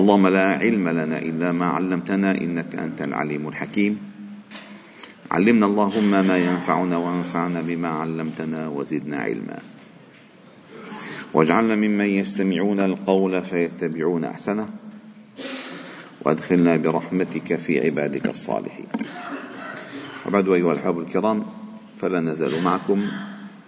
اللهم لا علم لنا إلا ما علمتنا إنك أنت العليم الحكيم. علمنا اللهم ما ينفعنا وانفعنا بما علمتنا وزدنا علما. واجعلنا ممن يستمعون القول فيتبعون أحسنه. وادخلنا برحمتك في عبادك الصالحين. وبعد أيها الاحباب الكرام فلا نزال معكم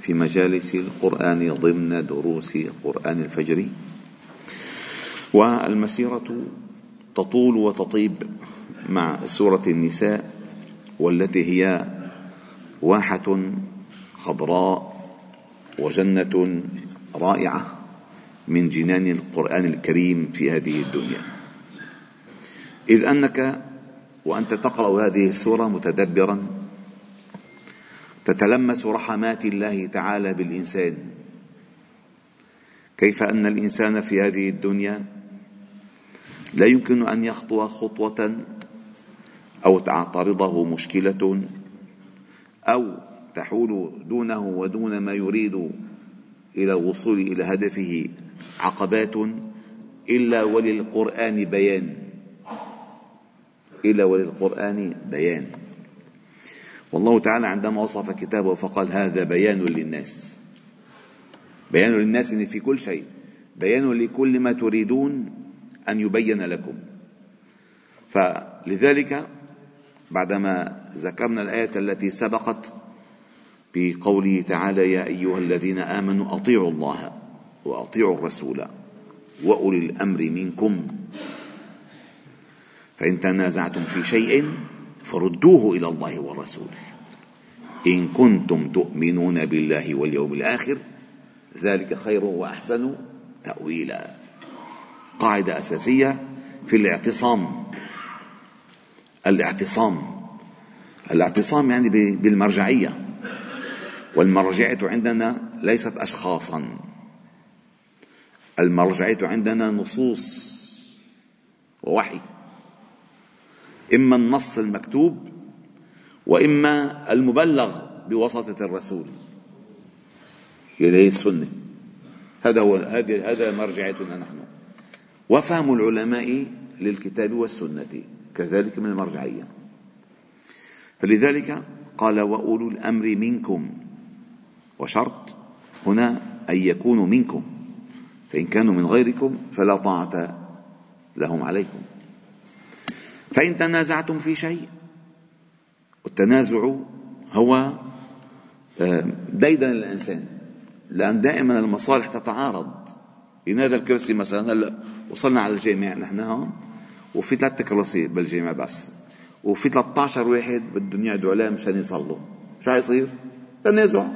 في مجالس القرآن ضمن دروس قرآن الفجر. والمسيرة تطول وتطيب مع سورة النساء والتي هي واحة خضراء وجنة رائعة من جنان القرآن الكريم في هذه الدنيا. إذ أنك وأنت تقرأ هذه السورة متدبرا تتلمس رحمات الله تعالى بالإنسان. كيف أن الإنسان في هذه الدنيا لا يمكن أن يخطو خطوة أو تعترضه مشكلة أو تحول دونه ودون ما يريد إلى الوصول إلى هدفه عقبات إلا وللقرآن بيان. إلا وللقرآن بيان. والله تعالى عندما وصف كتابه فقال هذا بيان للناس. بيان للناس في كل شيء. بيان لكل ما تريدون أن يبين لكم. فلذلك بعدما ذكرنا الآية التي سبقت بقوله تعالى يا أيها الذين آمنوا أطيعوا الله وأطيعوا الرسول وأولي الأمر منكم. فإن تنازعتم في شيء فردوه إلى الله والرسول. إن كنتم تؤمنون بالله واليوم الآخر ذلك خير وأحسن تأويلا. قاعدة أساسية في الاعتصام. الاعتصام. الاعتصام يعني بالمرجعية. والمرجعية عندنا ليست أشخاصا. المرجعية عندنا نصوص ووحي. إما النص المكتوب وإما المبلغ بواسطة الرسول. هي السنة. هذا هو هذا مرجعيتنا نحن. وفهم العلماء للكتاب والسنة كذلك من المرجعية. فلذلك قال وأولو الأمر منكم. وشرط هنا أن يكونوا منكم فإن كانوا من غيركم فلا طاعة لهم عليكم. فإن تنازعتم في شيء والتنازع هو آه، ديدن الإنسان لأن دائما المصالح تتعارض. إن هذا الكرسي مثلا؟ هلا وصلنا على الجامع نحن هون وفي ثلاث كراسي بالجامع بس. وفي 13 واحد بدهم يقعدوا عليه مشان يصلوا. شو حيصير؟ تنازع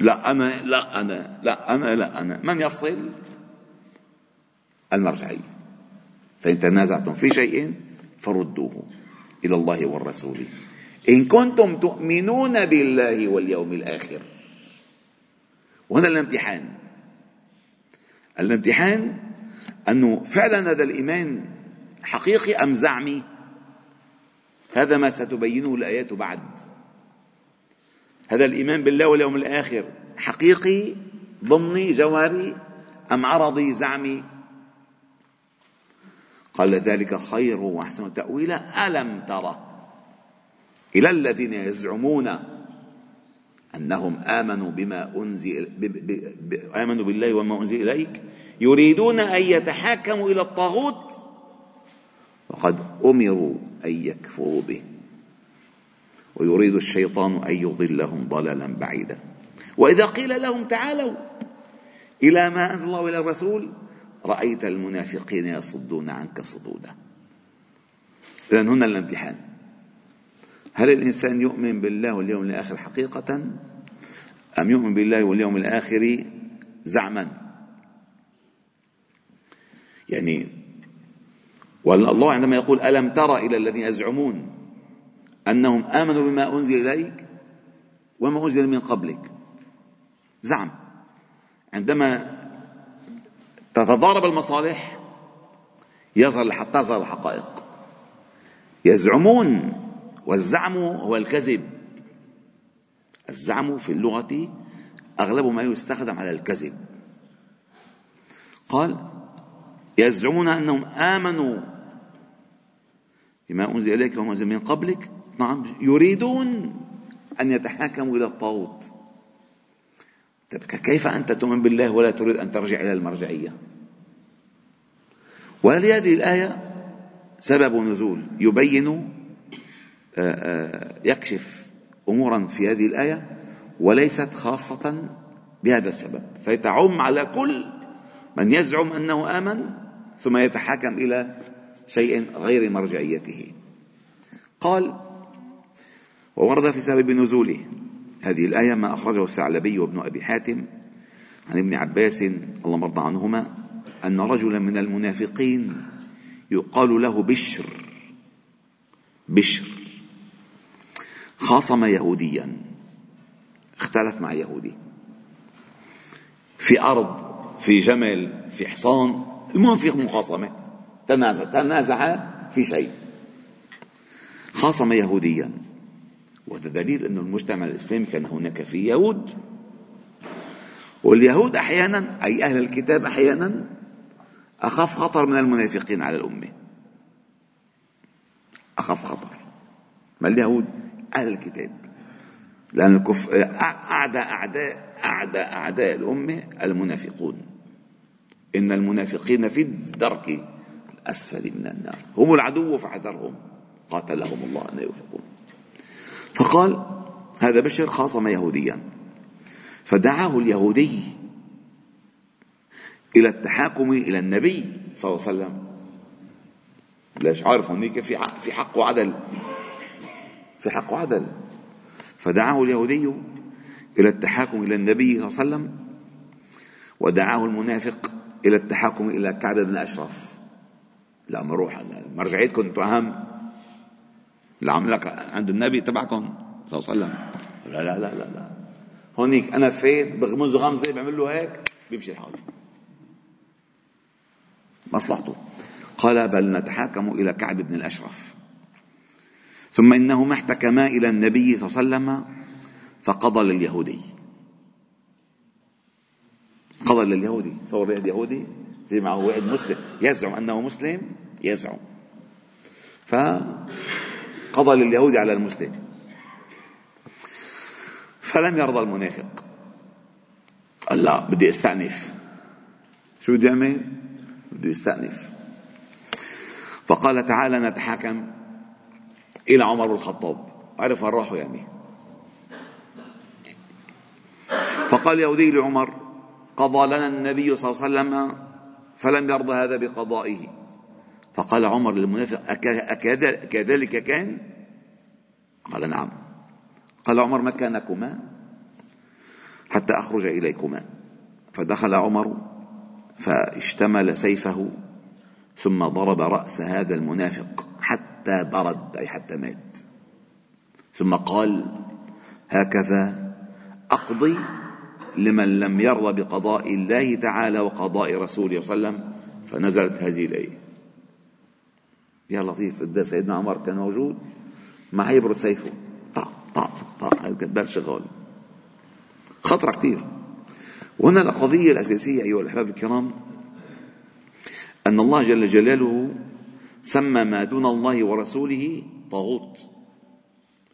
لا أنا لا أنا لا أنا لا أنا. من يفصل؟ المرجعية. فإن تنازعتم في شيء فردوه إلى الله والرسول. إن كنتم تؤمنون بالله واليوم الآخر. وهنا الامتحان. الامتحان أنه فعلا هذا الإيمان حقيقي أم زعمي؟ هذا ما ستبينه الآيات بعد. هذا الإيمان بالله واليوم الآخر حقيقي ضمني جوهري أم عرضي زعمي؟ قال ذلك خير وأحسن تأويلا ألم ترى إلى الذين يزعمون أنهم آمنوا بما أنزل آمنوا بالله وما أنزل إليك يريدون أن يتحاكموا إلى الطاغوت وقد أمروا أن يكفروا به. ويريد الشيطان أن يضلهم ضلالا بعيدا. وإذا قيل لهم تعالوا إلى ما أنزل الله إلى الرسول رأيت المنافقين يصدون عنك صدودا. إذا هنا الامتحان. هل الإنسان يؤمن بالله واليوم الآخر حقيقة؟ أم يؤمن بالله واليوم الآخر زعما؟ يعني والله عندما يقول ألم ترى إلى الذين يزعمون أنهم آمنوا بما أنزل إليك وما أنزل من قبلك. زعم. عندما تتضارب المصالح يظهر حتى تظهر الحقائق يزعمون والزعم هو الكذب. الزعم في اللغة أغلب ما يستخدم على الكذب. قال يزعمون أنهم آمنوا بما أنزل إليك وما أنزل من قبلك. نعم يريدون أن يتحاكموا إلى الطاغوت. طيب كيف أنت تؤمن بالله ولا تريد أن ترجع إلى المرجعية؟ ولهذه الآية سبب نزول. يبين آه، آه، يكشف أمورا في هذه الآية وليست خاصة بهذا السبب. فيتعم على كل من يزعم أنه آمن ثم يتحاكم إلى شيء غير مرجعيته. قال وورد في سبب نزوله هذه الآية ما أخرجه الثعلبي وابن أبي حاتم عن ابن عباس اللهم ارضى عنهما أن رجلا من المنافقين يقال له بشر بشر. خاصم يهوديا اختلف مع يهودي. في أرض في جمل في حصان المهم في مخاصمة. تنازع تنازع في شيء. خاصم يهوديا وهذا دليل أن المجتمع الإسلامي كان هناك فيه يهود. واليهود أحيانا أي أهل الكتاب أحيانا أخف خطر من المنافقين على الأمة. أخف خطر. ما اليهود؟ أهل الكتاب. لأن الكف... أعدى أعداء أعدى أعداء الأمة المنافقون. إن المنافقين في الدرك الأسفل من النار. هم العدو فاحذرهم قاتلهم الله أن يوفقون. فقال هذا بشر خاصم يهوديا. فدعاه اليهودي إلى التحاكم إلى النبي صلى الله عليه وسلم. ليش عارف هنيك في في حق وعدل. في حق وعدل. فدعاه اليهودي إلى التحاكم إلى النبي صلى الله عليه وسلم. ودعاه المنافق إلى التحاكم إلى كعب بن أشرف. لا مروح مرجعيتكم أنتم أهم. اللي عند النبي تبعكم صلى الله عليه وسلم. لا لا لا لا لا. هونيك أنا فين بغمز غمزة بعمل له هيك بيمشي الحال. مصلحته. قال بل نتحاكم إلى كعب بن الأشرف. ثم إنهما احتكما إلى النبي صلى الله عليه وسلم فقضى لليهودي. قضى لليهودي صور واحد يهودي زي معه واحد مسلم يزعم أنه مسلم يزعم. فقضى لليهودي على المسلم. فلم يرضى المنافق. قال لا بدي أستأنف. شو بدي أعمل؟ بده يستأنف فقال تعالى نتحاكم إلى عمر بن الخطاب. عرف وين راحوا يعني. فقال يهودي لعمر قضى لنا النبي صلى الله عليه وسلم فلم يرضى هذا بقضائه. فقال عمر للمنافق أكذلك كان؟ قال نعم. قال عمر مكانكما حتى أخرج إليكما. فدخل عمر فاشتمل سيفه ثم ضرب رأس هذا المنافق حتى برد أي حتى مات. ثم قال هكذا أقضي لمن لم يرضى بقضاء الله تعالى وقضاء رسوله صلى الله عليه وسلم فنزلت هذه الآية. يا لطيف إذا سيدنا عمر كان موجود؟ ما هيبرد سيفه. طع طع طع الكذاب شغال خطرة كثير وهنا القضية الأساسية أيها الأحباب الكرام أن الله جل جلاله سمى ما دون الله ورسوله طاغوت.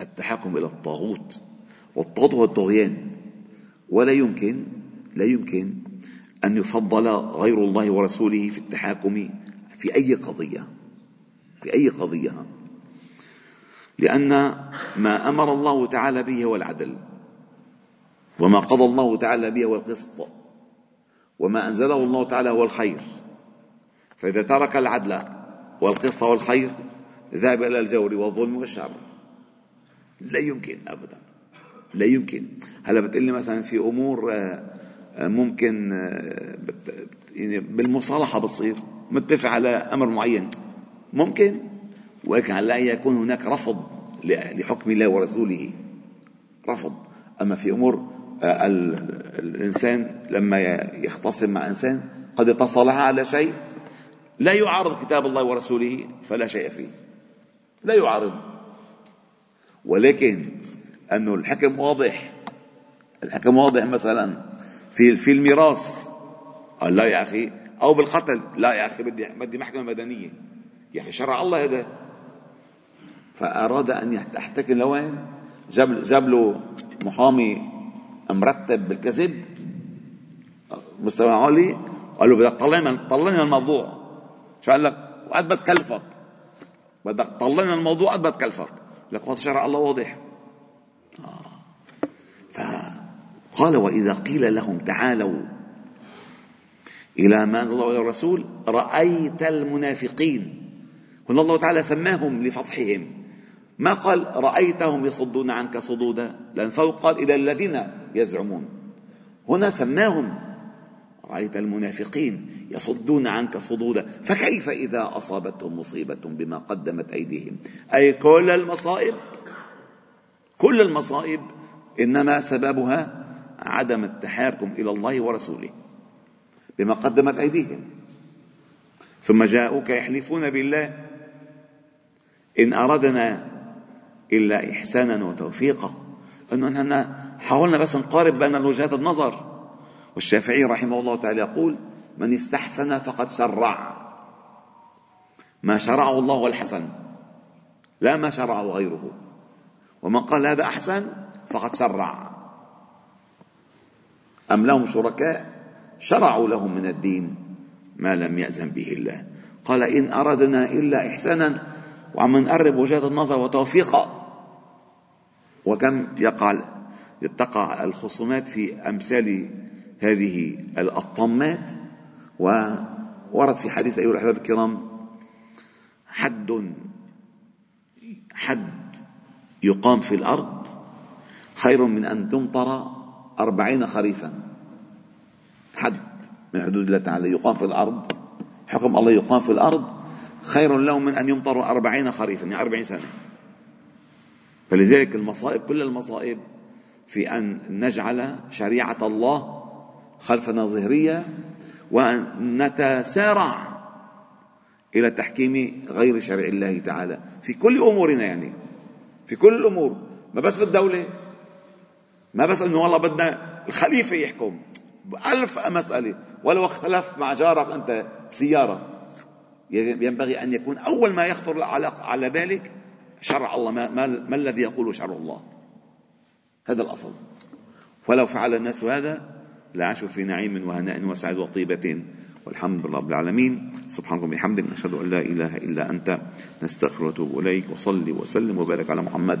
التحكم إلى الطاغوت. والطاغوت هو الطغيان. ولا يمكن لا يمكن أن يفضل غير الله ورسوله في التحاكم في أي قضية في أي قضية. لأن ما أمر الله تعالى به هو العدل وما قضى الله تعالى به هو القسط وما أنزله الله تعالى هو الخير. فإذا ترك العدل والقسط والخير ذهب إلى الجور والظلم والشر. لا يمكن أبدا. لا يمكن. هلا بتقول لي مثلا في أمور آه، آه، ممكن آه، يعني بالمصالحة بتصير. متفق على أمر معين. ممكن ولكن لا يكون هناك رفض لحكم الله ورسوله. رفض. أما في أمور الإنسان لما يختصم مع إنسان قد اتصلها على شيء لا يعارض كتاب الله ورسوله فلا شيء فيه. لا يعارض. ولكن أنه الحكم واضح. الحكم واضح مثلا في في الميراث. قال لا يا أخي. أو بالقتل. لا يا أخي بدي بدي محكمة مدنية. يا أخي شرع الله هذا. فأراد أن يحتكم لوين؟ جاب جاب له محامي مرتب بالكذب. مستوى عالي. قال له بدك تطلعني طلعني من الموضوع. شو قال لك؟ وقد بتكلفك بدك تطلعني من الموضوع قد بتكلفك لك هذا شرع الله واضح. فقال وإذا قيل لهم تعالوا إلى ما أنزل الله الرسول رأيت المنافقين. هنا الله تعالى سماهم لفضحهم. ما قال رأيتهم يصدون عنك صدودا؟ لأن فوق قال إلى الذين يزعمون. هنا سماهم. رأيت المنافقين يصدون عنك صدودا. فكيف إذا أصابتهم مصيبة بما قدمت أيديهم؟ أي كل المصائب؟ كل المصائب إنما سببها عدم التحاكم إلى الله ورسوله بما قدمت أيديهم. ثم جاءوك يحلفون بالله إن أردنا إلا إحسانا وتوفيقا. نحن حاولنا بس نقارب بين وجهات النظر. والشافعي رحمه الله تعالى يقول من استحسن فقد شرع. ما شرعه الله الحسن لا ما شرعه غيره. ومن قال هذا أحسن فقد شرع. أم لهم شركاء شرعوا لهم من الدين ما لم يأذن به الله. قال إن أردنا إلا إحسانا وعم نقرب وجهات النظر وتوفيقا. وكم يقع تقع الخصومات في أمثال هذه الطمات وورد في حديث أيها الأحباب الكرام حد حد يقام في الأرض خير من أن تمطر أربعين خريفا. حد من حدود الله تعالى يقام في الأرض. حكم الله يقام في الأرض. خير له من أن يمطروا أربعين خريفا يعني أربعين سنة. فلذلك المصائب كل المصائب في أن نجعل شريعة الله خلفنا ظهرية وأن نتسارع إلى تحكيم غير شرع الله تعالى. في كل أمورنا يعني. في كل الأمور. ما بس بالدولة. ما بس أنه والله بدنا الخليفة يحكم. ألف مسألة. ولو اختلفت مع جارك أنت سيارة ينبغي أن يكون أول ما يخطر على بالك شرع الله ما, ما, ما الذي يقوله شرع الله. هذا الأصل. ولو فعل الناس هذا لعاشوا في نعيم وهناء وسعد وطيبة. والحمد لله رب العالمين. سبحانك وبحمدك نشهد أن لا إله إلا أنت نستغفر ونتوب إليك وصلي وسلم وبارك على محمد.